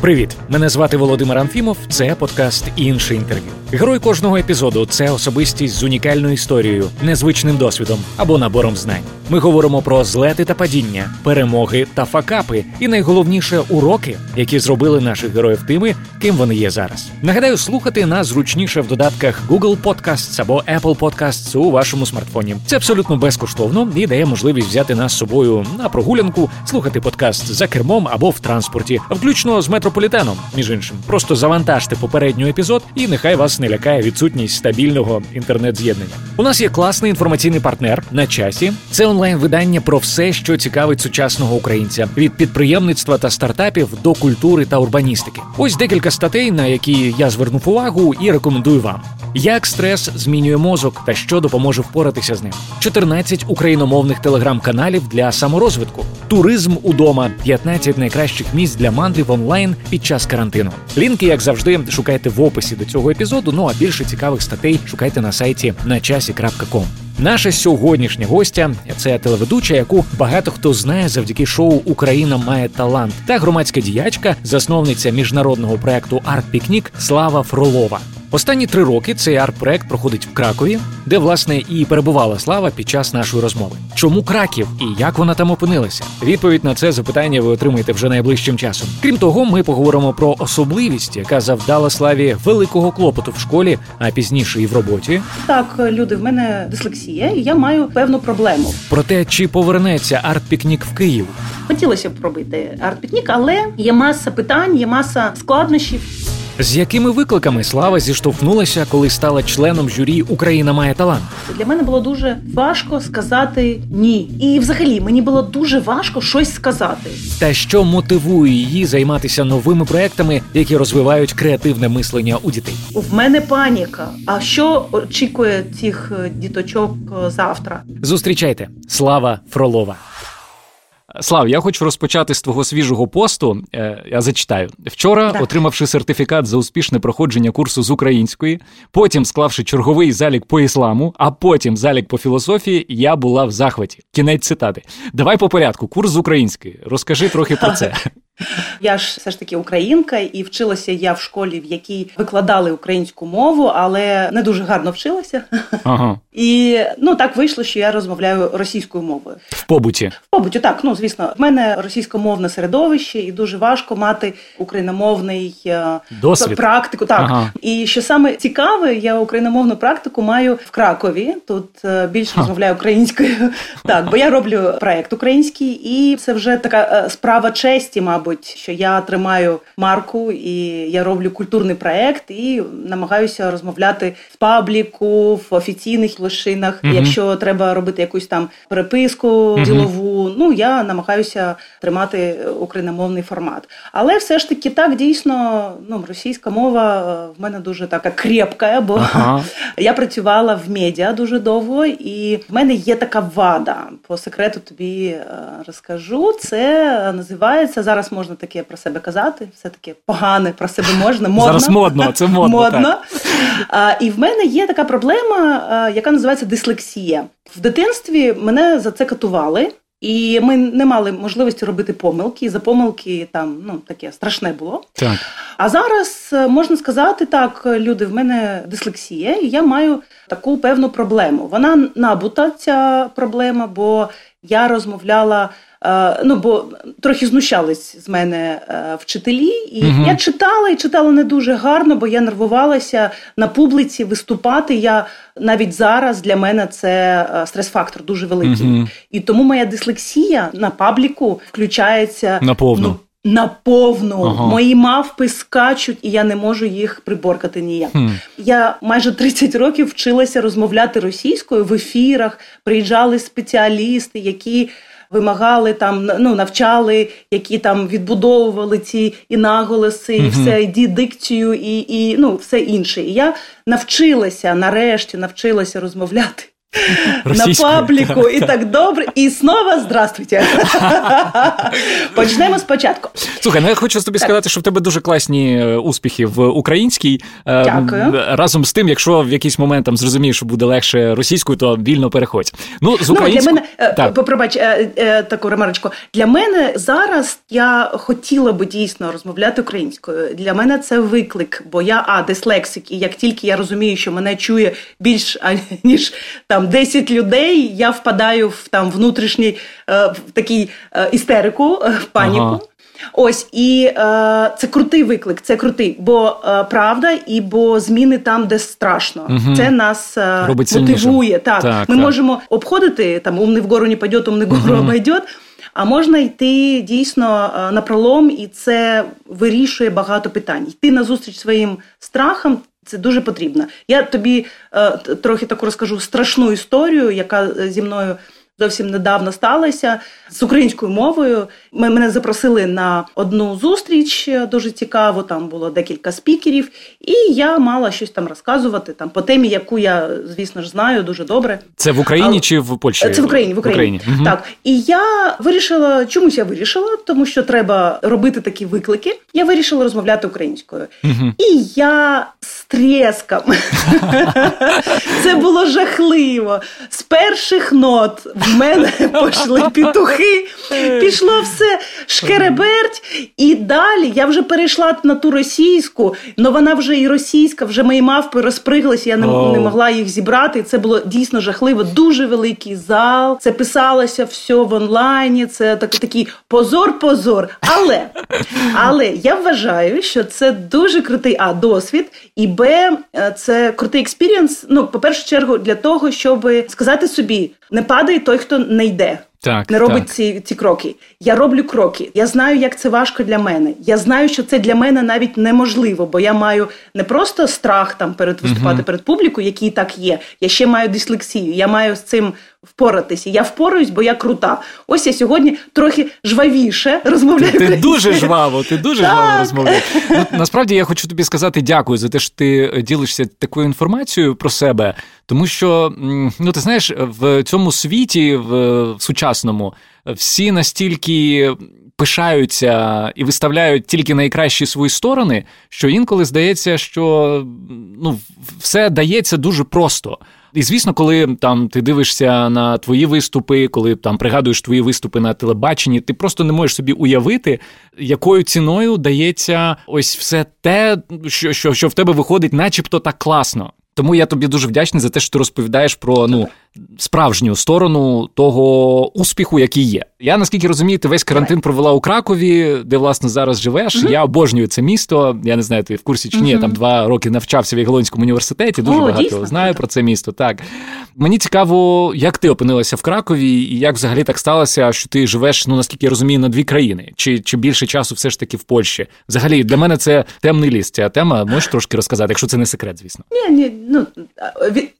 Привіт, мене звати Володимир Анфімов. Це подкаст інше інтерв'ю. Герой кожного епізоду це особистість з унікальною історією, незвичним досвідом або набором знань. Ми говоримо про злети та падіння, перемоги та факапи, і найголовніше уроки, які зробили наших героїв тими, ким вони є зараз. Нагадаю, слухати нас зручніше в додатках Google Podcasts або Apple Podcasts у вашому смартфоні. Це абсолютно безкоштовно і дає можливість взяти нас з собою на прогулянку, слухати подкаст за кермом або в транспорті, включно з метрополітеном. Між іншим, просто завантажте попередній епізод, і нехай вас не лякає відсутність стабільного інтернет-з'єднання. У нас є класний інформаційний партнер на часі. Це онлайн-видання про все, що цікавить сучасного українця від підприємництва та стартапів до культури та урбаністики. Ось декілька статей, на які я звернув увагу і рекомендую вам. Як стрес змінює мозок та що допоможе впоратися з ним? 14 україномовних телеграм-каналів для саморозвитку, туризм удома, 15 найкращих місць для мандрів онлайн під час карантину. Лінки, як завжди, шукайте в описі до цього епізоду. Ну а більше цікавих статей шукайте на сайті начасі.ком. Наша сьогоднішня гостя це телеведуча, яку багато хто знає завдяки шоу Україна має талант та громадська діячка, засновниця міжнародного проекту Арт Пікнік Слава Фролова. Останні три роки цей арт-проект проходить в Кракові, де власне і перебувала слава під час нашої розмови. Чому Краків і як вона там опинилася? Відповідь на це запитання ви отримаєте вже найближчим часом. Крім того, ми поговоримо про особливість, яка завдала славі великого клопоту в школі, а пізніше і в роботі. Так, люди, в мене дислексія, і я маю певну проблему. Про те, чи повернеться арт-пікнік в Київ. Хотілося б робити арт-пікнік, але є маса питань, є маса складнощів. З якими викликами слава зіштовхнулася, коли стала членом журі Україна має талант? Для мене було дуже важко сказати ні. І, взагалі, мені було дуже важко щось сказати. Та що мотивує її займатися новими проектами, які розвивають креативне мислення у дітей? В мене паніка. А що очікує цих е, діточок е, завтра? Зустрічайте Слава Фролова. Слав, я хочу розпочати з твого свіжого посту. Е, я зачитаю вчора, так. отримавши сертифікат за успішне проходження курсу з української, потім склавши черговий залік по ісламу, а потім залік по філософії, я була в захваті. Кінець цитати. Давай по порядку. Курс з української. Розкажи трохи про це. Я ж все ж таки українка, і вчилася я в школі, в якій викладали українську мову, але не дуже гарно вчилася. Ага. І ну так вийшло, що я розмовляю російською мовою. В побуті. В побуті, так. Ну звісно, в мене російськомовне середовище, і дуже важко мати україномовний е, досвід практику. Так ага. і що саме цікаве, я україномовну практику маю в Кракові. Тут е, більше розмовляю українською. Так, бо я роблю проект український, і це вже така е, справа честі, мабуть мабуть, що я тримаю марку і я роблю культурний проект і намагаюся розмовляти в пабліку, в офіційних лишинах. mm Якщо треба робити якусь там переписку mm ділову, ну я намагаюся тримати україномовний формат. Але все ж таки так дійсно ну російська мова е, в мене дуже така крепка, бо ага. я працювала в медіа дуже довго, і в мене є така вада. По секрету тобі е, розкажу. Це називається зараз можна таке про себе казати, все таки погане про себе можна. Модно. Зараз модно, це модно. модно. Так. І в мене є така проблема, яка називається дислексія. В дитинстві мене за це катували. І ми не мали можливості робити помилки. І за помилки там ну таке страшне було. Так. А зараз е, можна сказати так, люди, в мене дислексія, і я маю таку певну проблему. Вона набута, ця проблема, бо я розмовляла Е, ну бо трохи знущались з мене е, вчителі, і угу. я читала і читала не дуже гарно, бо я нервувалася на публіці виступати. Я навіть зараз для мене це е, стрес-фактор дуже великий. Угу. І тому моя дислексія на пабліку включається наповну. Ну, Наповну ага. мої мавпи скачуть, і я не можу їх приборкати ніяк. Хм. Я майже 30 років вчилася розмовляти російською в ефірах. Приїжджали спеціалісти, які вимагали там, ну навчали, які там відбудовували ці і наголоси, і все, і дикцію, і і ну все інше. І я навчилася нарешті навчилася розмовляти на пабліку і так добре. І знову здравствуйте. Почнемо спочатку. Слухай, ну я хочу тобі так. сказати, що в тебе дуже класні е, успіхи в українській. Е, Дякую. Разом з тим, якщо в якийсь момент там зрозумієш, що буде легше російською, то вільно переходь. Ну, з українською... Ну, для мене, так. пробач, таку ремарочку. Для мене зараз я хотіла би дійсно розмовляти українською. Для мене це виклик, бо я а дислексик, і як тільки я розумію, що мене чує більш ніж там 10 людей, я впадаю в там внутрішній е, в такий е, істерику, е, в паніку. Ага. Ось і е, це крутий виклик, це крутий, бо е, правда, і бо зміни там, де страшно. Угу. Це нас е, мотивує. Так, так ми так. можемо обходити там умний вгору не пойдет, умний вгору угу. обойдет, а можна йти дійсно на пролом, і це вирішує багато питань. Йти на зустріч своїм страхам. Це дуже потрібно. Я тобі е, трохи таку розкажу страшну історію, яка е, зі мною зовсім недавно сталося з українською мовою. Ми мене запросили на одну зустріч, е, дуже цікаво. Там було декілька спікерів, і я мала щось там розказувати там по темі, яку я, звісно ж, знаю дуже добре. Це в Україні а, чи в Польщі? Це в Україні. В Україні. В Україні. Так. І я вирішила, чомусь я вирішила, тому що треба робити такі виклики. Я вирішила розмовляти українською. Угу. І я з треском. Це було жахливо. З перших нот в мене пішли петухи, пішло все шкереберть, і далі я вже перейшла на ту російську, але вона вже і російська, вже мої мавпи розприглися, я не, oh. не могла їх зібрати. Це було дійсно жахливо. Дуже великий зал. Це писалося все в онлайні. Це так, такий позор-позор. Але але я вважаю, що це дуже крутий а досвід, і б е, це крутий experience. Ну, по першу чергу, для того, щоб сказати собі, не падає той, хто не йде. Так, не робить так. ці ці кроки. Я роблю кроки. Я знаю, як це важко для мене. Я знаю, що це для мене навіть неможливо, бо я маю не просто страх там перед виступати uh перед публікою, який і так є. Я ще маю дислексію. Я маю з цим впоратися. Я впораюсь, бо я крута. Ось я сьогодні трохи жвавіше розмовляю. Ти, ти дуже жваво, ти дуже жваво розмовляєш. Ну, Насправді я хочу тобі сказати дякую за те, що ти е, ділишся такою інформацією про себе, тому що ну ти знаєш, в цьому світі, в, сучасному, всі настільки. Пишаються і виставляють тільки найкращі свої сторони, що інколи здається, що ну все дається дуже просто. І звісно, коли там ти дивишся на твої виступи, коли там пригадуєш твої виступи на телебаченні, ти просто не можеш собі уявити, якою ціною дається ось все те, що, що, що в тебе виходить, начебто так класно. Тому я тобі дуже вдячний за те, що ти розповідаєш про ну справжню сторону того успіху, який є. Я наскільки розумію, ти весь карантин провела у Кракові, де власне зараз живеш. uh Я обожнюю це місто. Я не знаю, ти в курсі чи ні. Mm-hmm. там два роки навчався в Ягелонському університеті. Дуже О, багато дійсно? знаю про це місто. Так мені цікаво, як ти опинилася в Кракові, і як взагалі так сталося, що ти живеш, ну наскільки я розумію, на дві країни, чи чи більше часу все ж таки в Польщі? Взагалі для мене це темний ліс. Ця тема можеш трошки розказати, якщо це не секрет, звісно. Ні, ні, ну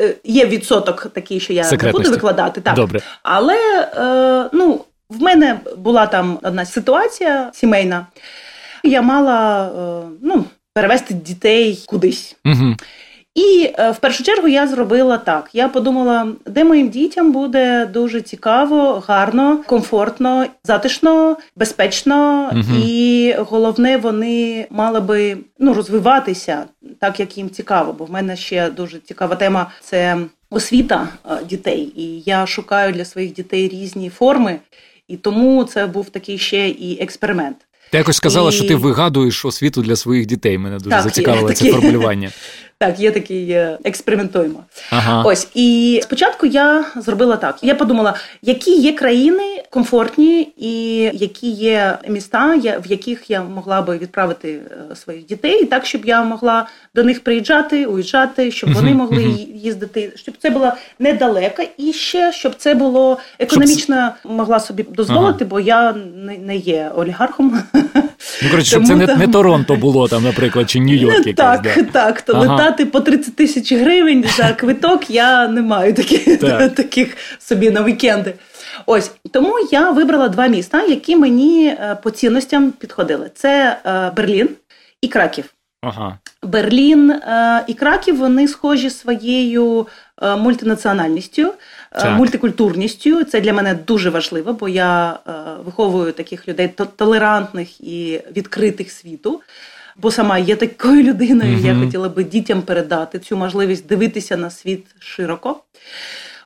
е, є відсоток такий, що я не буду викладати, так. Добре. Але е, ну, в мене була там одна ситуація сімейна. Я мала е, ну, перевести дітей кудись. Угу. І е, в першу чергу я зробила так. Я подумала, де моїм дітям буде дуже цікаво, гарно, комфортно, затишно, безпечно, угу. і головне, вони мали би ну, розвиватися так, як їм цікаво. Бо в мене ще дуже цікава тема це освіта е, дітей. І я шукаю для своїх дітей різні форми, і тому це був такий ще і експеримент. Ти якось сказала, і... що ти вигадуєш освіту для своїх дітей. Мене дуже так, зацікавило це формулювання. Так, є такий е, експериментуємо. Ага. Ось і спочатку я зробила так. Я подумала, які є країни комфортні, і які є міста, в яких я могла би відправити е, своїх дітей, так щоб я могла до них приїжджати, уїжджати, щоб вони могли їздити, щоб це було недалеко, і ще щоб це було економічно могла собі дозволити, ага. бо я не є олігархом. Ну, коротше, щоб це не, не Торонто було там, наприклад, чи Нью-Йорк. Так, да. так, то ага. Летати по 30 тисяч гривень за квиток я не маю таких, так. таких собі на вікенди. Ось тому я вибрала два міста, які мені е, по цінностям підходили: це е, Берлін і Краків. Ага. Берлін е, і Краків вони схожі своєю мультинаціональністю, так. мультикультурністю. Це для мене дуже важливо, бо я виховую таких людей толерантних і відкритих світу. Бо сама є такою людиною, uh-huh. я хотіла би дітям передати цю можливість дивитися на світ широко.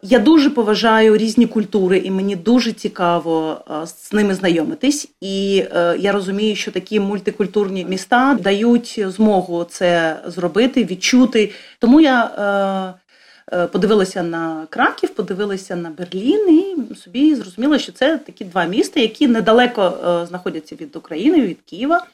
Я дуже поважаю різні культури, і мені дуже цікаво е, з ними знайомитись. І е, я розумію, що такі мультикультурні міста дають змогу це зробити, відчути. Тому я е, подивилася на Краків, подивилася на Берлін, і собі зрозуміла, що це такі два міста, які недалеко знаходяться від України, від Києва.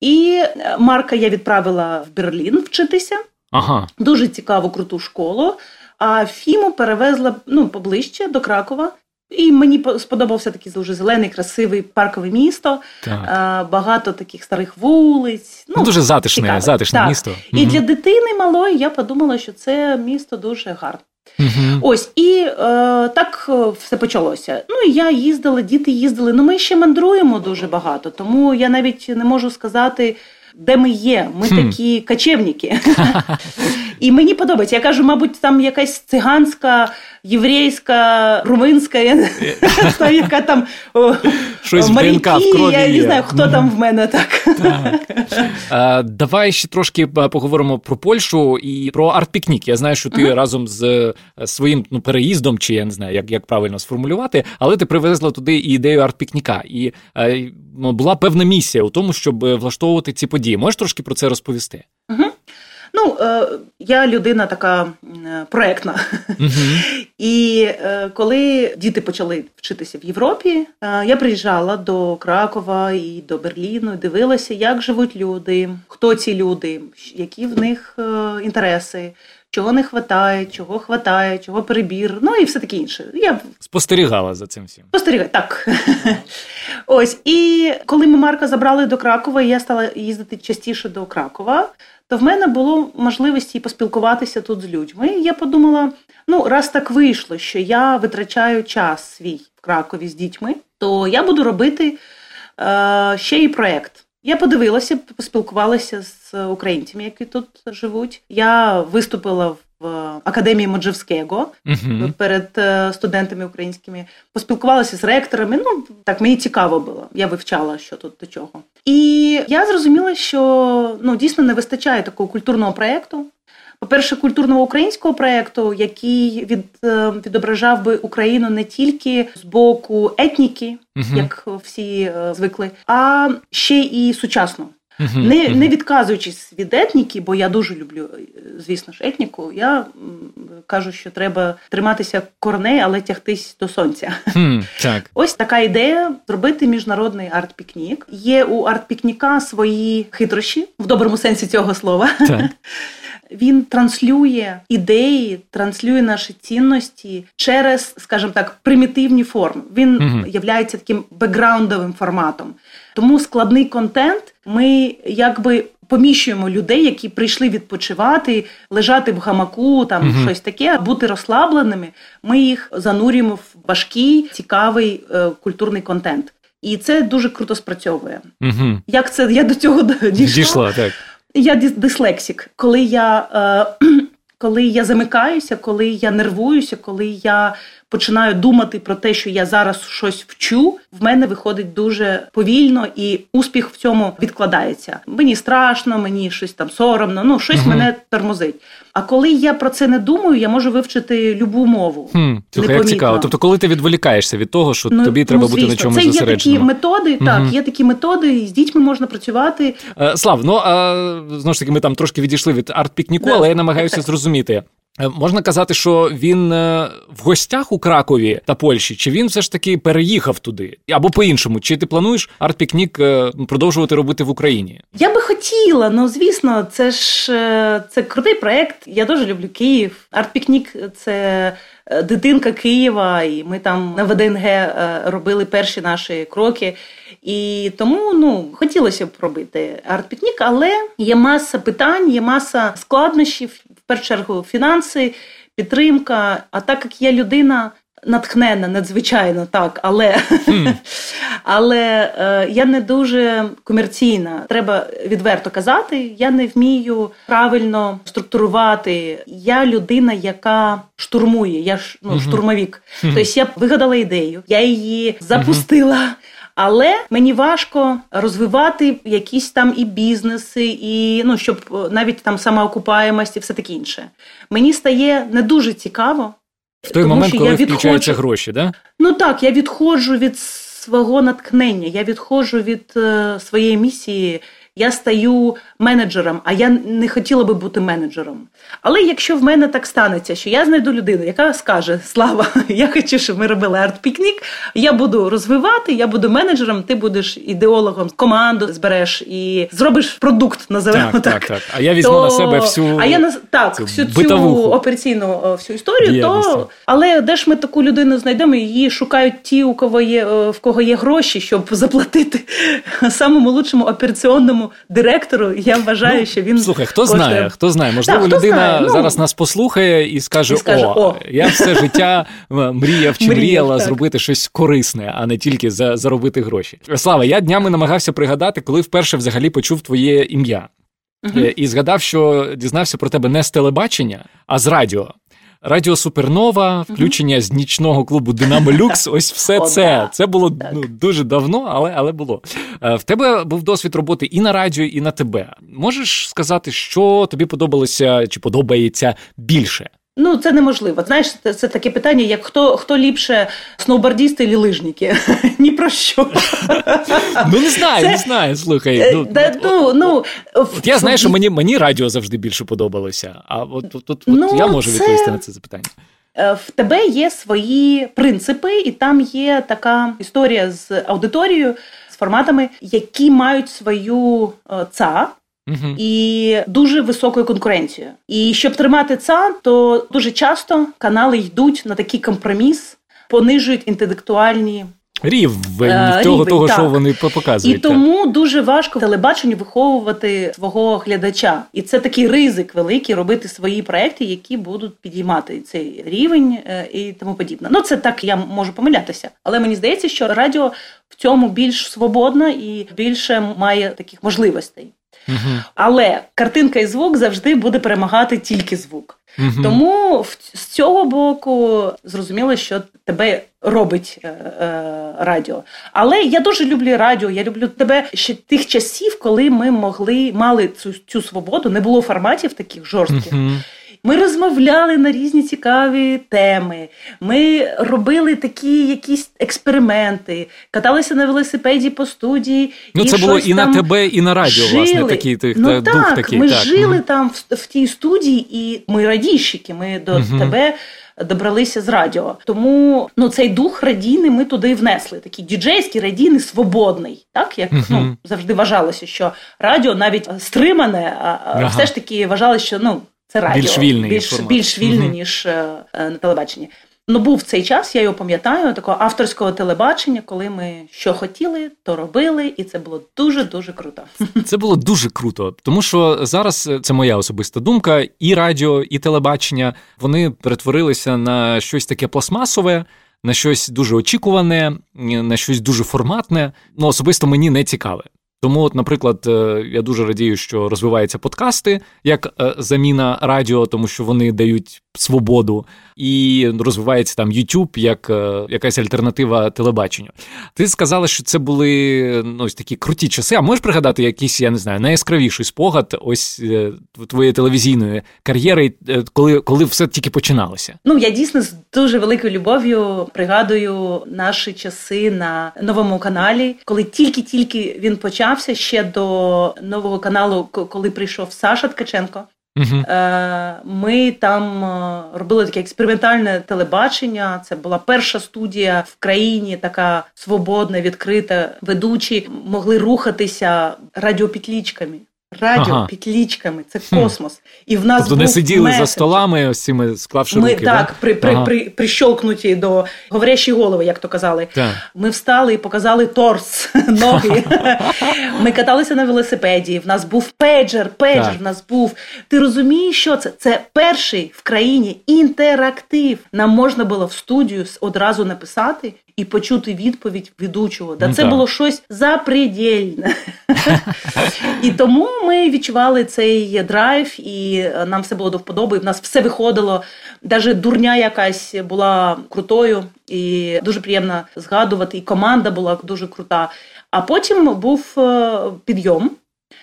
І Марка я відправила в Берлін вчитися. Ага. Дуже цікаву круту школу. А Фіму перевезла ну, поближче до Кракова. І мені сподобався такий дуже зелений, красивий паркове місто, так. багато таких старих вулиць. Ну, Дуже затишне цікаве. затишне так. місто. І угу. для дитини малої я подумала, що це місто дуже гарне. Угу. Ось і е, так все почалося. Ну і я їздила, діти їздили. Ну ми ще мандруємо дуже багато, тому я навіть не можу сказати де ми є. Ми хм. такі качевники. І мені подобається. Я кажу, мабуть, там якась циганська, єврейська, румунська, яка там моряки, я не знаю, хто там в мене так. Давай ще трошки поговоримо про Польщу і про арт-пікнік. Я знаю, що ти разом з е, своїм ну, переїздом, чи я не знаю, як як правильно сформулювати, але ти привезла туди і ідею арт-пікніка. І е, ну, була певна місія у тому, щоб влаштовувати ці події. Можеш трошки про це розповісти? Угу. Ну, е, я людина така проектна. Uh-huh. І е, коли діти почали вчитися в Європі, е, я приїжджала до Кракова і до Берліну, дивилася, як живуть люди, хто ці люди, які в них е, інтереси. Чого не вистачає, чого хватає, чого перебір, ну і все таке інше. Я спостерігала за цим всім. Спостерігаю, так. Ось. І коли ми Марка забрали до Кракова, і я стала їздити частіше до Кракова то в мене було можливості поспілкуватися тут з людьми. І я подумала: ну, раз так вийшло, що я витрачаю час свій в Кракові з дітьми, то я буду робити е, ще й проєкт. Я подивилася, поспілкувалася з українцями, які тут живуть. Я виступила в в академії Моджевського uh-huh. перед е, студентами українськими, поспілкувалася з ректорами. Ну так мені цікаво було. Я вивчала, що тут до чого. І я зрозуміла, що ну дійсно не вистачає такого культурного проєкту. По-перше, культурного українського проєкту, який від, е, відображав би Україну не тільки з боку етніки, uh-huh. як всі е, звикли, а ще і сучасно. Uh-huh, не uh-huh. не відказуючись від етніки, бо я дуже люблю, звісно ж, етніку. Я кажу, що треба триматися корней, але тягтись до сонця. Mm, так. Ось така ідея зробити міжнародний арт-пікнік. Є у арт-пікніка свої хитрощі в доброму сенсі цього слова. Так. Він транслює ідеї, транслює наші цінності через, скажімо так, примітивні форми. Він являється таким бекграундовим форматом. Тому складний контент ми якби поміщуємо людей, які прийшли відпочивати, лежати в гамаку, там uh щось таке, бути розслабленими. Ми їх занурюємо в важкий, цікавий е, культурний контент. І це дуже круто спрацьовує. Угу. Як це я до цього дійшла? Дійшла, так. Я дислексік. Коли я е, коли я замикаюся, коли я нервуюся, коли я починаю думати про те, що я зараз щось вчу, в мене виходить дуже повільно, і успіх в цьому відкладається. Мені страшно, мені щось там соромно, ну щось угу. мене тормозить. А коли я про це не думаю, я можу вивчити любу мову. Хм, Слухай, як цікаво. Тобто, коли ти відволікаєшся від того, що ну, тобі треба ну, бути на чомусь Це є такі методи, угу. так, є такі методи, і з дітьми можна працювати. Е, Слав, ну а знову ж таки, ми там трошки відійшли від арт-пікніку, але я намагаюся зрозуміти. Е, можна казати, що він е, в гостях у Кракові та Польщі, чи він все ж таки переїхав туди? Або по-іншому, чи ти плануєш арт-пікнік е, продовжувати робити в Україні? Я би хотіла, ну звісно, це ж це крутий проект. Я дуже люблю Київ. Арт-пікнік це дитинка Києва, і ми там на ВДНГ робили перші наші кроки. І тому ну хотілося б робити арт-пікнік, але є маса питань, є маса складнощів першу чергу фінанси, підтримка. А так як я людина натхненна, надзвичайно так, але mm. але е, я не дуже комерційна. Треба відверто казати. Я не вмію правильно структурувати. Я людина, яка штурмує, я ж ну, mm-hmm. штурмовік. Mm-hmm. Тобто я вигадала ідею, я її запустила. Але мені важко розвивати якісь там і бізнеси, і ну щоб навіть там самоокупаємость і все таке інше. Мені стає не дуже цікаво в той Тому, момент, коли я відходжу... гроші, да? Ну так, я відходжу від свого натхнення, я відходжу від е, своєї місії я стаю менеджером, а я не хотіла би бути менеджером. Але якщо в мене так станеться, що я знайду людину, яка скаже: Слава, я хочу, щоб ми робили арт-пікнік, я буду розвивати, я буду менеджером, ти будеш ідеологом, команду збереш і зробиш продукт, називаємо так. Так, так, А я візьму то... на себе всю а я на так, цю всю цю операційну всю історію, то але де ж ми таку людину знайдемо? Її шукають ті, у кого є в кого є гроші, щоб заплатити самому лучшому операційному директору. Я вважаю, ну, що він слухай, хто коштує... знає, хто знає, можливо, так, людина знає? Ну, зараз нас послухає і скаже: і скаже О, О, я все життя мріяв чи мріяла зробити щось корисне, а не тільки за заробити гроші. Слава, я днями намагався пригадати, коли вперше взагалі почув твоє ім'я. uh І згадав, що дізнався про тебе не з телебачення, а з радіо. Радіо Супернова, включення з нічного клубу Динамо Люкс. Ось все це. Це було ну, дуже давно, але але було. Е, в тебе був досвід роботи і на радіо, і на тебе. Можеш сказати, що тобі подобалося чи подобається більше? Ну, це неможливо. Знаєш, це, це таке питання, як хто хто ліпше сноубордісти чи лижники? Ні про що. Ну не знаю, це... не знаю. Слухай. Е, ну, да, ну, ну, от Я знаю, що мені мені радіо завжди більше подобалося. А от от, от, ну, я можу це... відповісти на це запитання. Е, в тебе є свої принципи, і там є така історія з аудиторією, з форматами, які мають свою е, ца. Угу. І дуже високою конкуренцією. І щоб тримати це, то дуже часто канали йдуть на такий компроміс, понижують інтелектуальні. Рівень е, того, Рівень, того, що вони показують. І тому дуже важко в телебаченні виховувати свого глядача. І це такий ризик великий робити свої проекти, які будуть підіймати цей рівень е, і тому подібне. Ну це так я можу помилятися, але мені здається, що радіо в цьому більш свободно і більше має таких можливостей. Угу. Але картинка і звук завжди буде перемагати тільки звук. Угу. Тому з цього боку зрозуміло, що тебе робить е, е, радіо. Але я дуже люблю радіо. Я люблю тебе ще тих часів, коли ми могли мали цю цю свободу, не було форматів таких жорстких. Угу. Ми розмовляли на різні цікаві теми. Ми робили такі якісь експерименти, каталися на велосипеді по студії. Ну, і це було і на тебе, і на радіо, жили. власне, такий тих, ну, дух так, такий. Ми так. жили там в, в тій студії, і ми радійщики. Ми до угу. тебе. Добралися з радіо, тому ну цей дух радійний ми туди внесли. Такий діджейський, радійний, свободний, так як uh-huh. ну завжди вважалося, що радіо навіть стримане, а ага. все ж таки вважалося, що ну це радіо більш вільний більш, формат. більш вільне, угу. ніж е, е, на телебаченні. Ну, був цей час, я його пам'ятаю, такого авторського телебачення, коли ми що хотіли, то робили, і це було дуже дуже круто. Це було дуже круто, тому що зараз е, це моя особиста думка. І радіо, і телебачення вони перетворилися на щось таке пластмасове, на щось дуже очікуване, на щось дуже форматне. Ну особисто мені не цікаве. Тому, от, наприклад, е, я дуже радію, що розвиваються подкасти як е, заміна радіо, тому що вони дають свободу, і розвивається там YouTube як е, якась альтернатива телебаченню. Ти сказала, що це були ну, ось такі круті часи. А можеш пригадати якийсь, я не знаю, найяскравіший спогад ось твоєї телевізійної кар'єри, коли коли все тільки починалося? Ну я дійсно з дуже великою любов'ю пригадую наші часи на новому каналі, коли тільки-тільки він почав починався ще до нового каналу, коли прийшов Саша Ткаченко. Uh-huh. Ми там е, робили таке експериментальне телебачення. Це була перша студія в країні, така свободна, відкрита. Ведучі могли рухатися радіопітлічками. Радіо ага. петлічками, це космос. І в нас тобто був не сиділи меседж. за столами, ось цими склавши Ми руки. так, да? при, при, Ага. при, прищолкнуті до говорящі голови, як то казали. Так. Ми встали і показали торс, ноги. Ми каталися на велосипеді. В нас був пейджер, пейджер Так. в нас був. Ти розумієш, що це? Це перший в країні інтерактив. Нам можна було в студію одразу написати і почути відповідь ведучого. Да Ну, це так. було щось запредельне. І тому ми відчували цей драйв, і нам все було до вподоби. і В нас все виходило. Навіть дурня якась була крутою і дуже приємно згадувати. І команда була дуже крута. А потім був е, підйом.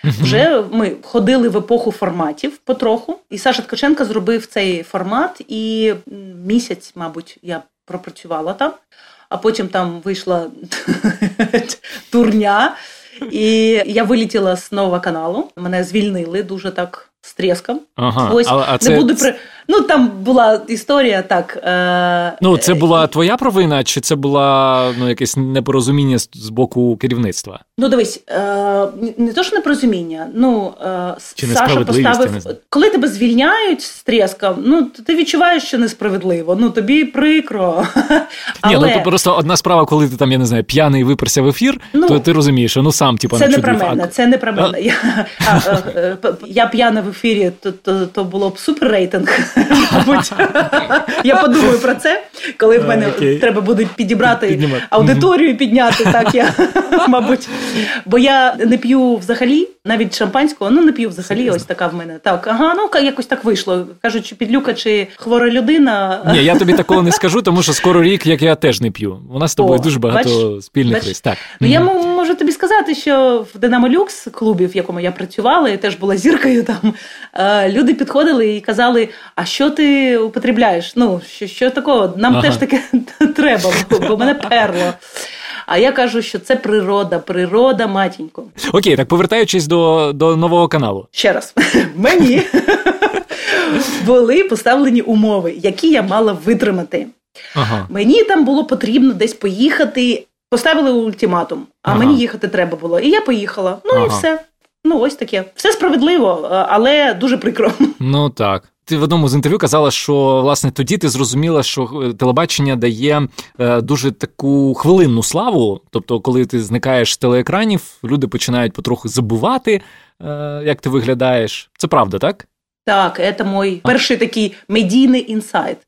Вже ми ходили в епоху форматів потроху, і Саша Ткаченко зробив цей формат, і місяць, мабуть, я пропрацювала там, а потім там вийшла турня, і я вилетіла з нового каналу. Мене звільнили дуже так з тріском. Ага. Ось А, а не це, буду при... Ну там була історія так. Е... ну, це була твоя провина, чи це була ну, якесь непорозуміння з, боку керівництва? Ну, дивись, е, не то, що непорозуміння, ну е, Чи Саша поставив, коли тебе звільняють з тріском, ну ти відчуваєш, що несправедливо. Ну тобі прикро. Ні, Але ну то просто одна справа, коли ти там, я не знаю, п'яний виперся в ефір, Ну, то ти розумієш, що ну сам типу, це не про мене, це не про мене. Я, е, е, я п'яна в ефірі, то, то, то було б супер рейтинг. Мабуть, я подумаю про це, коли в мене треба буде підібрати аудиторію, підняти. Так я, мабуть. Бо я не п'ю взагалі, навіть шампанського, ну не п'ю взагалі. Ось така в мене. Так, ага, ну якось так вийшло. Кажуть, чи підлюка, чи хвора людина. Ні, я тобі такого не скажу, тому що скоро рік, як я теж не п'ю. У нас з тобою дуже багато спільних рис. Так. Ну, я можу тобі сказати, що в Динамо Люкс клубі, в якому я працювала, і теж була зіркою там. е, Люди підходили і казали: а що ти употребляєш? Ну, що, що такого? Нам Ага. теж таке треба, бо, мене перло. А я кажу, що це природа, природа, матінько. Окей, так повертаючись до, до нового каналу. Ще раз, мені були поставлені умови, які я мала витримати. Ага. Мені там було потрібно десь поїхати. Поставили ультиматум, а Ага. мені їхати треба було. І я поїхала. Ну і все. Ну, ось таке. Все справедливо, але дуже прикро. Ну так. Ти в одному з інтерв'ю казала, що власне тоді ти зрозуміла, що е, телебачення дає е, дуже таку хвилинну славу. Тобто, коли ти зникаєш з телеекранів, люди починають потроху забувати, е, як ти виглядаєш. Це правда, так? Так, це мій перший такий медійний інсайт.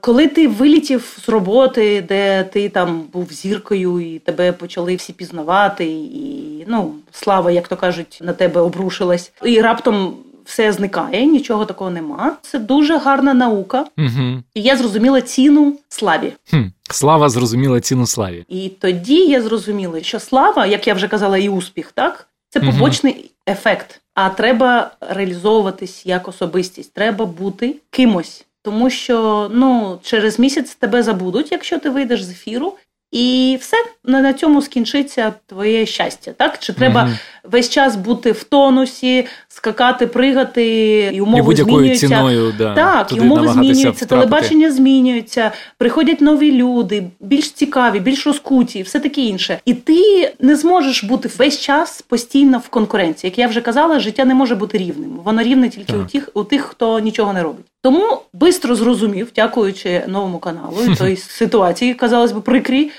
Коли ти вилітів з роботи, де ти там був зіркою, і тебе почали всі пізнавати, і ну, слава, як то кажуть, на тебе обрушилась, і раптом все зникає, нічого такого нема. Це дуже гарна наука. Угу. І я зрозуміла ціну славі. Хм. Слава зрозуміла ціну славі. І тоді я зрозуміла, що слава, як я вже казала, і успіх, так це побочний ефект. А треба реалізовуватись як особистість, треба бути кимось. Тому що ну через місяць тебе забудуть, якщо ти вийдеш з ефіру, і все на цьому скінчиться твоє щастя. Так чи треба. Весь час бути в тонусі, скакати, пригати, і умови І будь-якою змінюються. ціною, да, Так, і умови змінюються, втрапити. телебачення змінюється, приходять нові люди, більш цікаві, більш розкуті, і все таке інше. І ти не зможеш бути весь час постійно в конкуренції. Як я вже казала, життя не може бути рівним. Воно рівне тільки у Так. тих, у тих, хто нічого не робить. Тому бистро зрозумів, дякуючи новому каналу і той ситуації, казалось би, прикрій.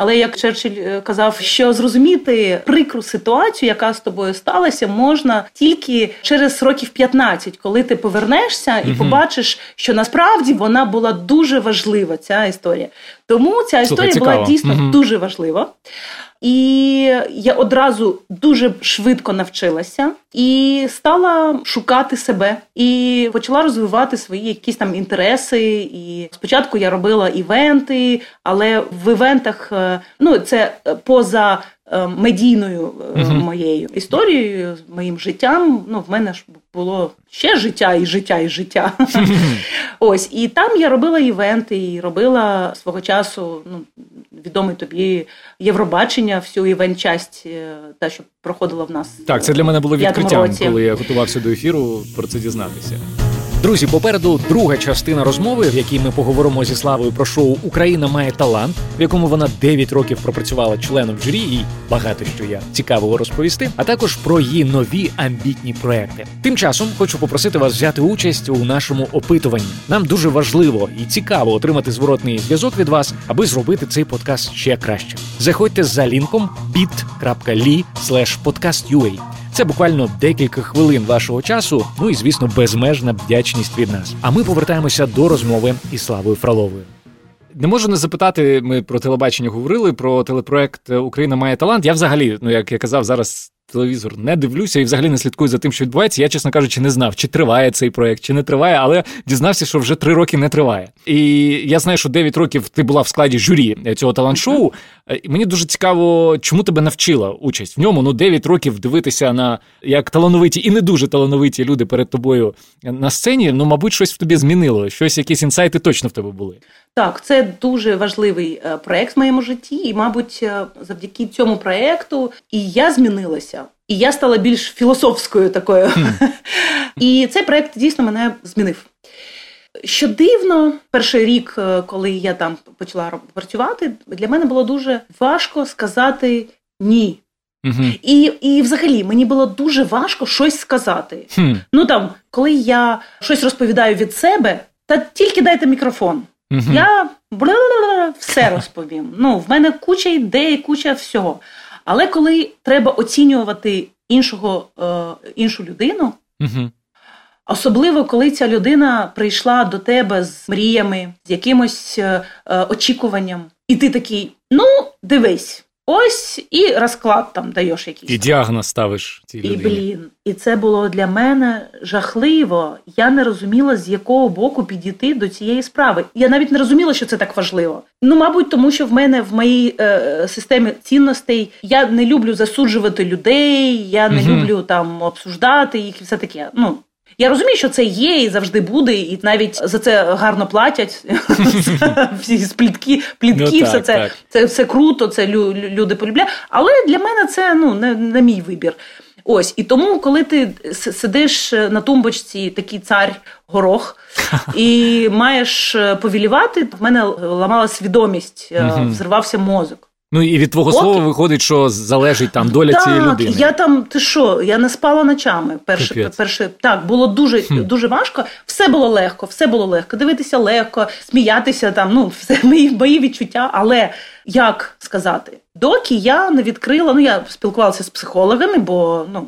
Але як Черчилль е, казав, що зрозуміти прикру ситуацію, яка з тобою сталася, можна тільки через років 15, коли ти повернешся і угу. побачиш, що насправді вона була дуже важлива. Ця історія. Тому ця історія Слухай, була дійсно угу. дуже важлива. І я одразу дуже швидко навчилася і стала шукати себе, і почала розвивати свої якісь там інтереси. І спочатку я робила івенти, але в івентах е, ну це поза медійною е, моєю історією, моїм життям. Ну, в мене ж було ще життя і життя, і життя. Ось і там я робила івенти, і робила свого часу ну, відомий тобі Євробачення, всю івент-часть, е, та що проходила в нас. Так, це для мене було відкриттям, році. коли я готувався до ефіру про це дізнатися. Друзі, попереду друга частина розмови, в якій ми поговоримо зі Славою про шоу Україна має талант, в якому вона 9 років пропрацювала членом журі і багато що є цікавого розповісти, а також про її нові амбітні проекти. Тим часом хочу попросити вас взяти участь у нашому опитуванні. Нам дуже важливо і цікаво отримати зворотний зв'язок від вас, аби зробити цей подкаст ще краще. Заходьте за лінком bit.ly podcastua. Це буквально декілька хвилин вашого часу. Ну і звісно, безмежна вдячність від нас. А ми повертаємося до розмови із Славою Фроловою. Не можу не запитати. Ми про телебачення говорили про телепроект Україна має талант. Я взагалі, ну як я казав, зараз телевізор не дивлюся і взагалі не слідкую за тим, що відбувається. Я, чесно кажучи, не знав, чи триває цей проект, чи не триває, але дізнався, що вже три роки не триває. І я знаю, що 9 років ти була в складі журі цього талант-шоу. І Мені дуже цікаво, чому тебе навчила участь в ньому. Ну, 9 років дивитися на як талановиті і не дуже талановиті люди перед тобою на сцені. Ну, мабуть, щось в тобі змінило. Щось, якісь інсайти точно в тебе були. Так, це дуже важливий е, проект в моєму житті, і, мабуть, е, завдяки цьому проекту і я змінилася. І я стала більш філософською такою. Mm. І цей проект дійсно мене змінив. Що дивно, перший рік, е, коли я там почала працювати, для мене було дуже важко сказати ні. Uh-huh. І і взагалі мені було дуже важко щось сказати. Uh-huh. Ну там, коли я щось розповідаю від себе, та тільки дайте мікрофон. Uh-huh. Я все розповім. Ну, в мене куча ідей, куча всього. Але коли треба оцінювати іншого, е, іншу людину, угу. особливо коли ця людина прийшла до тебе з мріями, з якимось е, е, очікуванням, і ти такий: ну, дивись. Ось і розклад там даєш якийсь. І діагноз ставиш цій людині. І блін, і це було для мене жахливо. Я не розуміла, з якого боку підійти до цієї справи. Я навіть не розуміла, що це так важливо. Ну, мабуть, тому що в мене в моїй е, системі цінностей я не люблю засуджувати людей, я не угу. люблю там обсуждати їх і все таке. Ну я розумію, що це є і завжди буде, і навіть за це гарно платять. Всі сплітки, плітки, ну, все це це все круто, це люди полюбляють. Але для мене це ну не, мій вибір. Ось і тому, коли ти сидиш на тумбочці, такий цар горох, і маєш е, повілівати, в мене ламала свідомість, е, взривався мозок. Ну і від твого От. слова виходить, що залежить там доля так, цієї людини. Я там ти що? Я не спала ночами. Перше, перше так було дуже хм. дуже важко. Все було легко, все було легко. Дивитися легко, сміятися там. Ну, все мої мої відчуття. Але як сказати, доки я не відкрила, ну я спілкувалася з психологами, бо ну.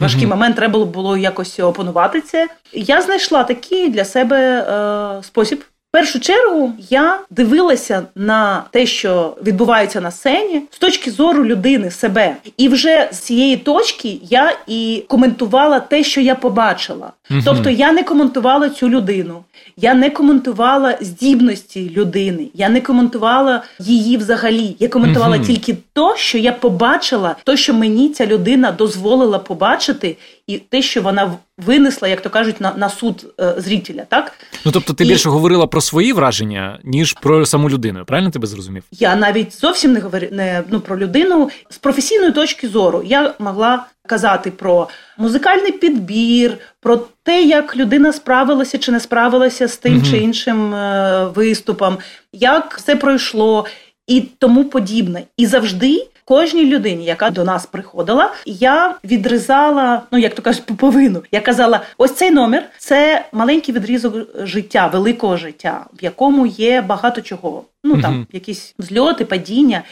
Важкий mm-hmm. момент треба було якось опанувати це. Я знайшла такий для себе е, спосіб в першу чергу я дивилася на те, що відбувається на сцені, з точки зору людини себе, і вже з цієї точки я і коментувала те, що я побачила. Угу. Тобто я не коментувала цю людину, я не коментувала здібності людини, я не коментувала її взагалі. Я коментувала угу. тільки то, що я побачила, то, що мені ця людина дозволила побачити, і те, що вона винесла, як то кажуть, на на суд е, зрителя. Так ну тобто, ти і... більше говорила про свої враження ніж про саму людину. Правильно тебе зрозумів? Я навіть зовсім не говорю не ну про людину з професійної точки зору. Я могла казати про музикальний підбір, про те, як людина справилася чи не справилася з тим угу. чи іншим е, виступом, як все пройшло і тому подібне. І завжди. Кожній людині, яка до нас приходила, я відрізала, ну як то кажуть, пуповину. Я казала: ось цей номер це маленький відрізок життя, великого життя, в якому є багато чого. Ну там якісь зльоти, падіння.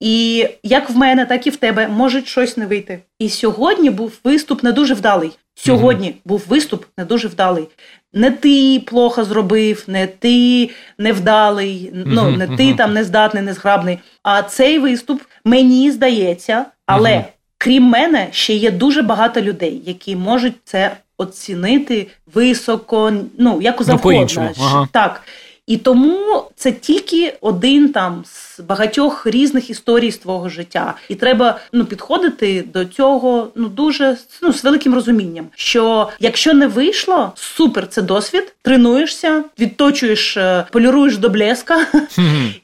І як в мене, так і в тебе може щось не вийти. І сьогодні був виступ не дуже вдалий. Сьогодні угу. був виступ не дуже вдалий. Не ти плохо зробив, не ти невдалий, угу, ну не угу. ти там нездатний, незграбний. А цей виступ мені здається, але крім мене, ще є дуже багато людей, які можуть це оцінити високо, ну як ну, завгодно. Ага. Так. І тому це тільки один там з багатьох різних історій з твого життя, і треба ну підходити до цього ну дуже ну з великим розумінням. Що якщо не вийшло, супер, це досвід, тренуєшся, відточуєш, е, поліруєш до блеска,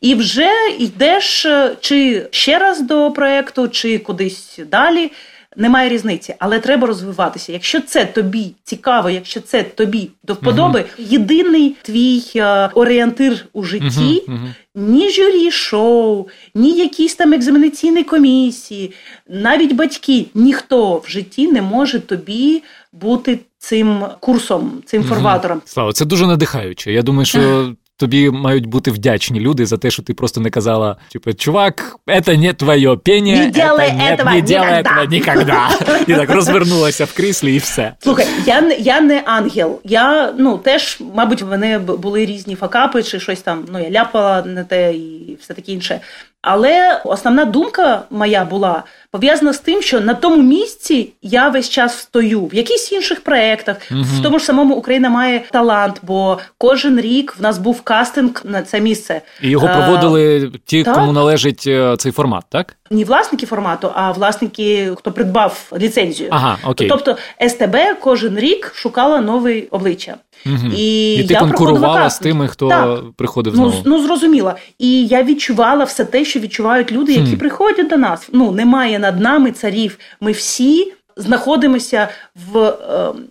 і вже йдеш е, чи ще раз до проекту, чи кудись далі. Немає різниці, але треба розвиватися. Якщо це тобі цікаво, якщо це тобі до вподоби, uh єдиний твій е, орієнтир у житті. Uh-huh, ні журі шоу, ні якісь там екзаменаційні комісії, навіть батьки, ніхто в житті не може тобі бути цим курсом, цим форватором. Слава, це дуже надихаюче. Я думаю, що тобі мають бути вдячні люди за те, що ти просто не казала, типу, чувак, це не твоє пені, не делай не, этого не делай этого никогда. І так розвернулася в кріслі, і все. Слухай, я я не ангел. Я ну теж, мабуть, в мене були різні факапи, чи щось там. Ну я ляпала на те і все таке інше. Але основна думка моя була пов'язана з тим, що на тому місці я весь час стою в якихось інших проєктах, угу. в тому ж самому Україна має талант, бо кожен рік в нас був кастинг на це місце. І його е, проводили ті, так. кому належить е, цей формат, так? Не власники формату, а власники, хто придбав ліцензію. Ага, окей. Тобто СТБ кожен рік шукала нове обличчя. Угу. І, І ти я конкурувала з тими, хто так. приходив знову? Ну, ну зрозуміла. І я відчувала все те, що відчувають люди, які хм. приходять до нас. Ну немає над нами царів. Ми всі знаходимося в, ем,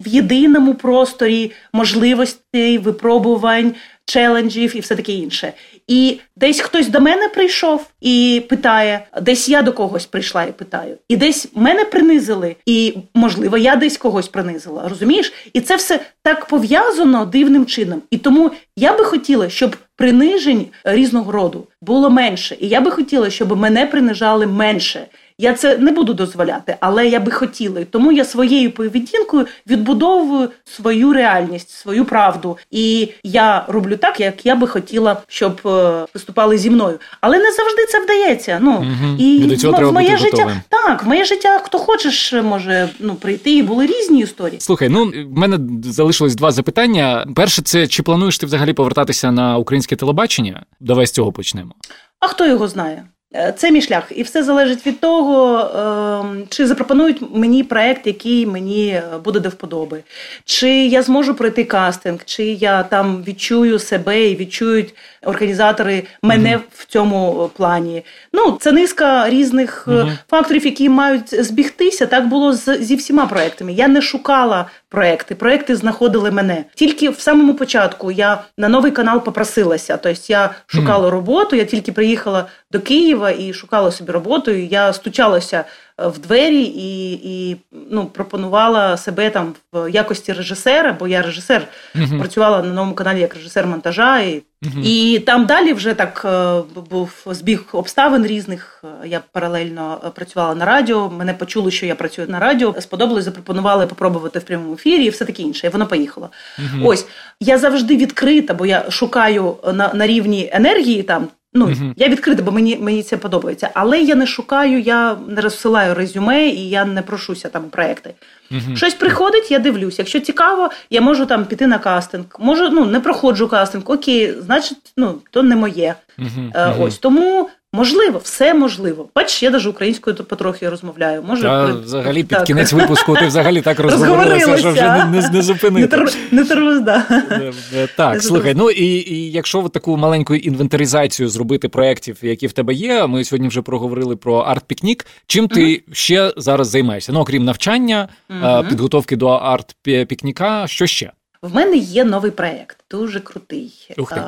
в єдиному просторі можливостей, випробувань, челенджів і все таке інше. І десь хтось до мене прийшов і питає, десь я до когось прийшла і питаю, і десь мене принизили, і можливо, я десь когось принизила. Розумієш? І це все так пов'язано дивним чином. І тому я би хотіла, щоб принижень різного роду було менше, і я би хотіла, щоб мене принижали менше. Я це не буду дозволяти, але я би хотіла. Тому я своєю поведінкою відбудовую свою реальність, свою правду. І я роблю так, як я би хотіла, щоб е, виступали зі мною. Але не завжди це вдається. Ну угу. і до цього ну, треба в моє бути життя готовим. так, в моє життя хто хочеш, може ну прийти. І були різні історії. Слухай, ну в мене залишилось два запитання. Перше, це чи плануєш ти взагалі повертатися на українське телебачення? Давай з цього почнемо. А хто його знає? Е, це мій шлях, і все залежить від того, ем, чи запропонують мені проект, який мені е, буде до вподоби, чи я зможу пройти кастинг, чи я там відчую себе і відчують організатори мене mm-hmm. в цьому плані. Ну, це низка різних mm-hmm. факторів, які мають збігтися. Так було з, зі всіма проектами. Я не шукала проекти. Проекти знаходили мене. Тільки в самому початку я на новий канал попросилася. Тобто я шукала mm-hmm. роботу, я тільки приїхала до Києва і шукала собі роботу. і Я стучалася в двері і і ну, пропонувала себе там в якості режисера, бо я режисер uh-huh. працювала на новому каналі як режисер монтажа. І uh-huh. і там далі вже так е, був збіг обставин різних. Я паралельно працювала на радіо. Мене почули, що я працюю на радіо. Сподобалось, запропонували попробувати в прямому ефірі і все таке інше. І воно поїхало. Ось я завжди відкрита, бо я шукаю на, на рівні енергії там. Ну uh я відкрита, бо мені мені це подобається. Але я не шукаю, я не розсилаю резюме і я не прошуся там у проекти. uh Щось приходить, я дивлюся. Якщо цікаво, я можу там піти на кастинг. Можу, ну не проходжу кастинг. Окей, значить, ну то не моє. uh Ось тому Можливо, все можливо. Бачиш, я навіть українською потрохи розмовляю. Може, Та, при... Взагалі під так. кінець випуску ти взагалі так розговорилася, що вже не, не, не зупинити. Не тормоз, да. Е, е, так, слухай, ну і і якщо таку маленьку інвентаризацію зробити проєктів, які в тебе є, ми сьогодні вже проговорили про арт-пікнік. Чим ти uh ще зараз займаєшся? Ну, окрім навчання, uh підготовки до арт-пікніка, що ще? В мене є новий проект, дуже крутий. Ух ти.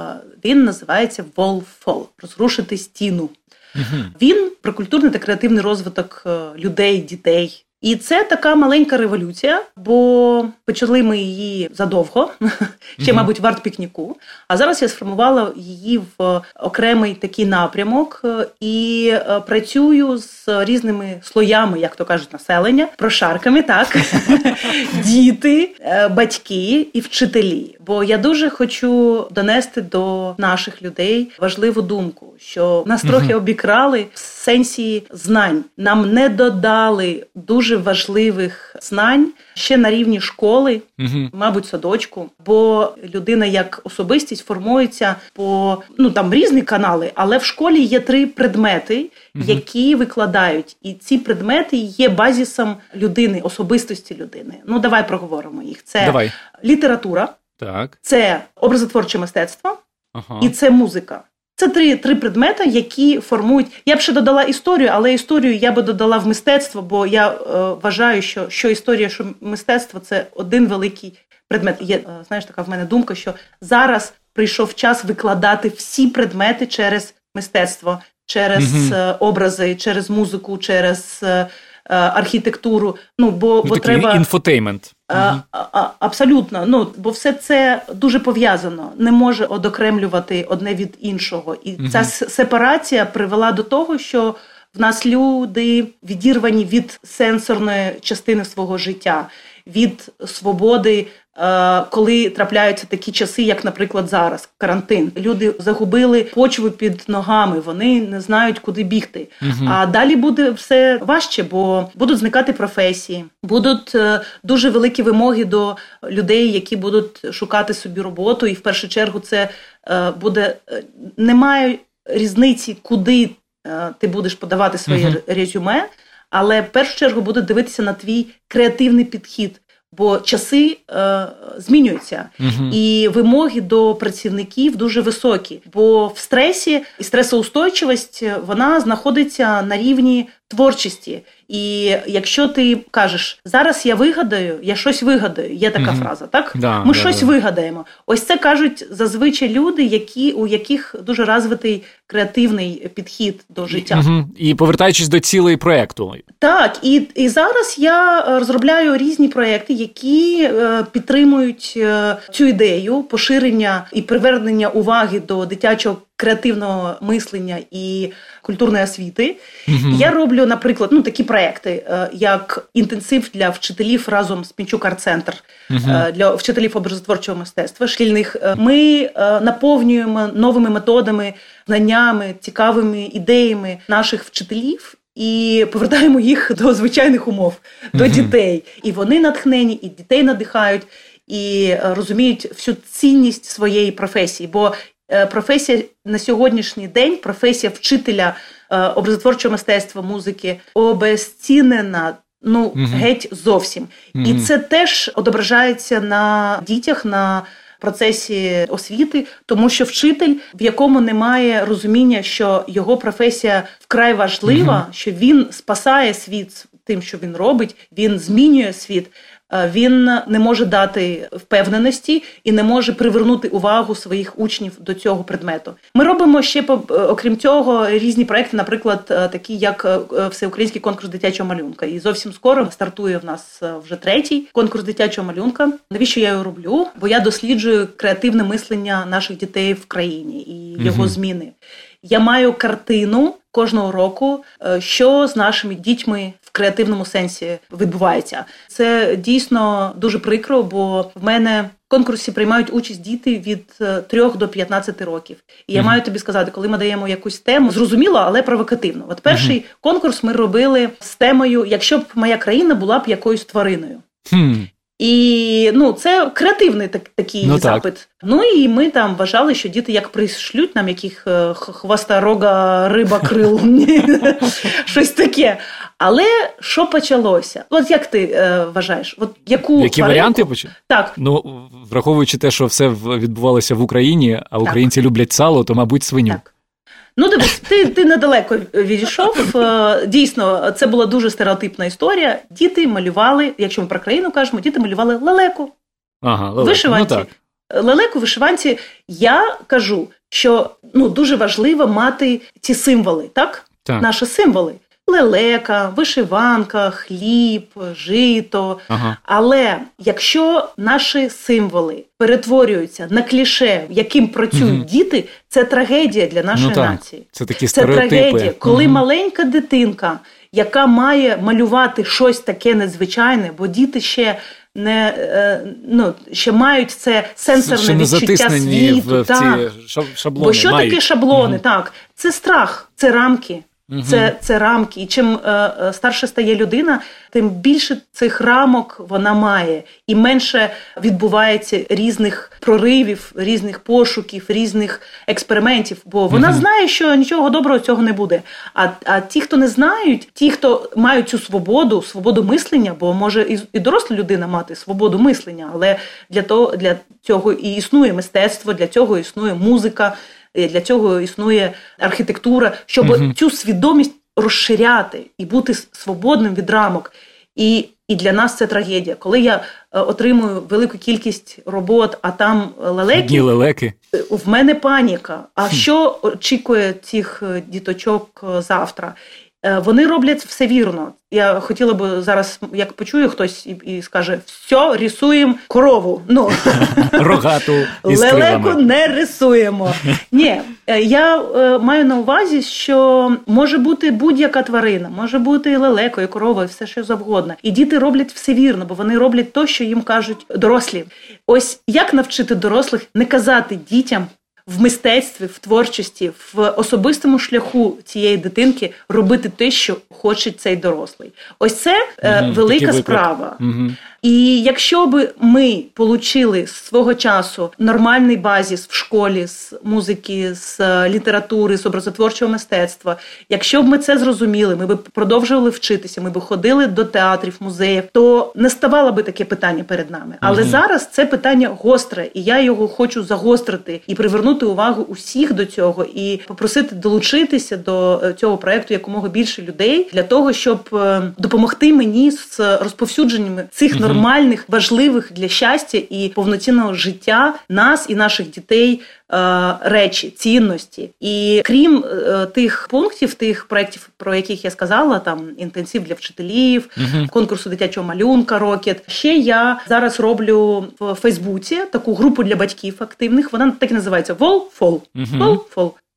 Він називається Wall Fall розрушити стіну. Угу. Він про культурний та креативний розвиток е, людей, дітей. І це така маленька революція, бо почали ми її задовго, ще, мабуть, в арт-пікніку. А зараз я сформувала її в окремий такий напрямок е, і е, працюю з різними слоями, як то кажуть, населення, прошарками, так діти, е, батьки і вчителі. Бо я дуже хочу донести до наших людей важливу думку, що нас трохи обікрали в сенсі знань. Нам не додали дуже важливих знань ще на рівні школи, угу. мабуть, садочку. Бо людина як особистість формується по ну там різні канали, але в школі є три предмети, угу. які викладають, і ці предмети є базісом людини, особистості людини. Ну давай проговоримо їх. Це давай. література, так це образотворче мистецтво ага. і це музика. Це три три предмети, які формують. Я б ще додала історію, але історію я би додала в мистецтво, бо я е, вважаю, що що історія, що мистецтво це один великий предмет. Є е, знаєш, така в мене думка, що зараз прийшов час викладати всі предмети через мистецтво, через mm образи, через музику, через е, архітектуру. Ну бо ну, бо такий треба інфотеймент. А, а, Абсолютно, ну бо все це дуже пов'язано, не може одокремлювати одне від іншого, і угу. ця сепарація привела до того, що в нас люди відірвані від сенсорної частини свого життя, від свободи Е, коли трапляються такі часи, як, наприклад, зараз карантин, люди загубили почву під ногами, вони не знають, куди бігти. Угу. А далі буде все важче, бо будуть зникати професії, будуть е, дуже великі вимоги до людей, які будуть шукати собі роботу, і в першу чергу це е, буде немає різниці, куди ти будеш подавати своє угу. резюме, але в першу чергу будуть дивитися на твій креативний підхід. Бо часи е, змінюються, угу. і вимоги до працівників дуже високі. Бо в стресі і стресоустойчивість вона знаходиться на рівні творчості. І якщо ти кажеш, зараз я вигадаю, я щось вигадаю, є така mm фраза, так? Да, Ми да, щось да. вигадаємо. Ось це кажуть зазвичай люди, які у яких дуже розвитий креативний підхід до життя. mm І повертаючись до цілої проекту. Так, і і зараз я розробляю різні проекти, які е, підтримують е, цю ідею поширення і привернення уваги до дитячого креативного мислення і культурної освіти. Mm-hmm. Я роблю, наприклад, ну такі проекти, е, як інтенсив для вчителів разом з Пінчук Арт-центр mm-hmm. для вчителів образотворчого мистецтва шкільних. Е, ми наповнюємо новими методами, знаннями, цікавими ідеями наших вчителів. І повертаємо їх до звичайних умов, до mm-hmm. дітей. І вони натхнені, і дітей надихають, і розуміють всю цінність своєї професії. Бо Е, професія на сьогоднішній день, професія вчителя е, образотворчого мистецтва, музики обезцінена. Ну, угу. геть зовсім. Угу. І це теж одображається на дітях, на процесі освіти, тому що вчитель, в якому немає розуміння, що його професія вкрай важлива, угу. що він спасає світ тим, що він робить, він змінює світ. Е, він не може дати впевненості і не може привернути увагу своїх учнів до цього предмету. Ми робимо ще е, окрім цього різні проекти, наприклад, е, такі як всеукраїнський конкурс дитячого малюнка. І зовсім скоро стартує в нас вже третій конкурс дитячого малюнка. Навіщо я його роблю? Бо я досліджую креативне мислення наших дітей в країні і його угу. зміни. Я маю картину кожного року, що з нашими дітьми креативному сенсі відбувається. Це дійсно дуже прикро, бо в мене в конкурсі приймають участь діти від 3 е, до 15 років. І я mm-hmm. маю тобі сказати, коли ми даємо якусь тему, зрозуміло, але провокативно. От перший mm-hmm. конкурс ми робили з темою, якщо б моя країна була б якоюсь твариною. Mm. І ну, це креативний так, такий ну, запит. Так. Ну і ми там вважали, що діти як прийшлють нам яких е, хвоста рога, риба, крил, щось таке. Але що почалося? От як ти е, вважаєш? От яку Які тваринку? варіанти почали? Так. Ну, враховуючи те, що все відбувалося в Україні, а українці так. люблять сало, то, мабуть, свиню. Так. Ну, дивись, ти ти недалеко відійшов. Е, дійсно, це була дуже стереотипна історія. Діти малювали, якщо ми про країну кажемо, діти малювали лелеку. Ага, лелеку. Вишиванці. Ну, так. Лелеку, вишиванці. Я кажу, що ну, дуже важливо мати ці символи, так? так. Наші символи лелека, вишиванка, хліб, жито. Ага. Але якщо наші символи перетворюються на кліше, яким працюють угу. діти, це трагедія для нашої ну, нації. Це такі стереотипи. Це трагедія, коли угу. маленька дитинка, яка має малювати щось таке незвичайне, бо діти ще. Не е, ну ще мають це сенсорне ще не відчуття світу, в, в ці шаблони. Бо що мають. таке шаблони? Угу. Так, це страх, це рамки. Угу. Це це рамки. І чим е, е, старше стає людина, тим більше цих рамок вона має, і менше відбувається різних проривів, різних пошуків, різних експериментів. Бо вона угу. знає, що нічого доброго цього не буде. А а ті, хто не знають, ті, хто мають цю свободу, свободу мислення, бо може і, і доросла людина мати свободу мислення, але для того для цього і існує мистецтво, для цього існує музика Для цього існує архітектура, щоб угу. цю свідомість розширяти і бути свободним від рамок. І і для нас це трагедія. Коли я е, отримую велику кількість робот, а там лелеки, лелеки. Е, в мене паніка. А що очікує цих е, діточок завтра? Е, вони роблять все вірно. Я хотіла би зараз, як почую хтось і і скаже: все, рисуємо корову. Ну рогату лелеку не рисуємо. Ні, е, я е, маю на увазі, що може бути будь-яка тварина, може бути і лелеко, і корова, і все що завгодно. І діти роблять все вірно, бо вони роблять то, що їм кажуть дорослі. Ось як навчити дорослих не казати дітям в мистецтві, в творчості, в особистому шляху цієї дитинки робити те, що хоче цей дорослий. Ось це угу, велика справа. Угу. І якщо би ми отримали свого часу нормальний базіс в школі з музики, з е, літератури, з образотворчого мистецтва, якщо б ми це зрозуміли, ми б продовжували вчитися, ми б ходили до театрів, музеїв, то не ставало би таке питання перед нами. Але угу. зараз це питання гостре, і я його хочу загострити і привернути увагу усіх до цього, і попросити долучитися до е, цього проекту якомога більше людей для того, щоб е, допомогти мені з розповсюдженнями цих угу нормальних, важливих для щастя і повноцінного життя нас і наших дітей. Е, речі, цінності, і крім е, тих пунктів, тих проєктів, про яких я сказала, там інтенсив для вчителів, uh конкурсу дитячого малюнка, рокет. Ще я зараз роблю в Фейсбуці таку групу для батьків активних. Вона так і називається Вол Фол.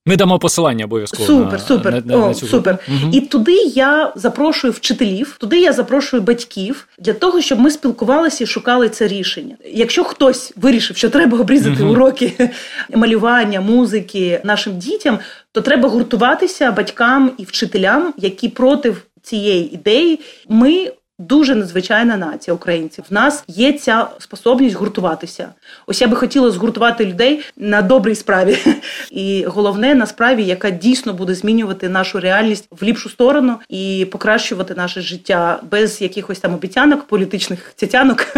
Ми дамо посилання обов'язково. Супер, на, супер. На, на, О, супер. Угу. І туди я запрошую вчителів, туди я запрошую батьків для того, щоб ми спілкувалися і шукали це рішення. Якщо хтось вирішив, що треба обрізати угу. уроки малювання, музики нашим дітям, то треба гуртуватися батькам і вчителям, які проти цієї ідеї. Ми Дуже надзвичайна нація українців. В нас є ця способність гуртуватися. Ось я би хотіла згуртувати людей на добрій справі, і головне на справі, яка дійсно буде змінювати нашу реальність в ліпшу сторону і покращувати наше життя без якихось там обіцянок, політичних цятянок,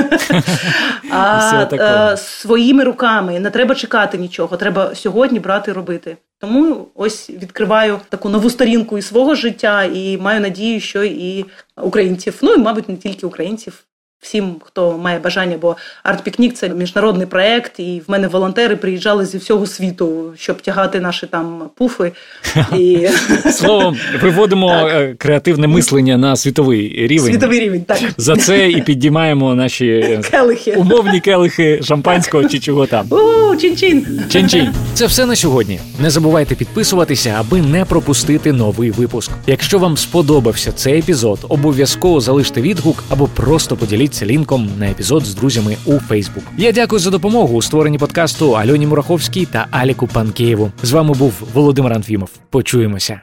а е, своїми руками. Не треба чекати нічого. Треба сьогодні брати робити. Тому ось відкриваю таку нову сторінку і свого життя, і маю надію, що і українців, ну і мабуть не тільки українців, всім, хто має бажання, бо арт-пікнік це міжнародний проект, і в мене волонтери приїжджали зі всього світу, щоб тягати наші там пуфи. І... Словом, виводимо е, креативне мислення на світовий рівень. Світовий рівень, так. За це і підіймаємо наші е, келихи. умовні келихи шампанського чи чого там. У, чин-чин! Чин-чин! Це все на сьогодні. Не забувайте підписуватися, аби не пропустити новий випуск. Якщо вам сподобався цей епізод, обов'язково залиште відгук або просто поділіться поділіться лінком на епізод з друзями у Фейсбук. Я дякую за допомогу у створенні подкасту Альоні Мураховській та Аліку Панкеєву. З вами був Володимир Анфімов. Почуємося.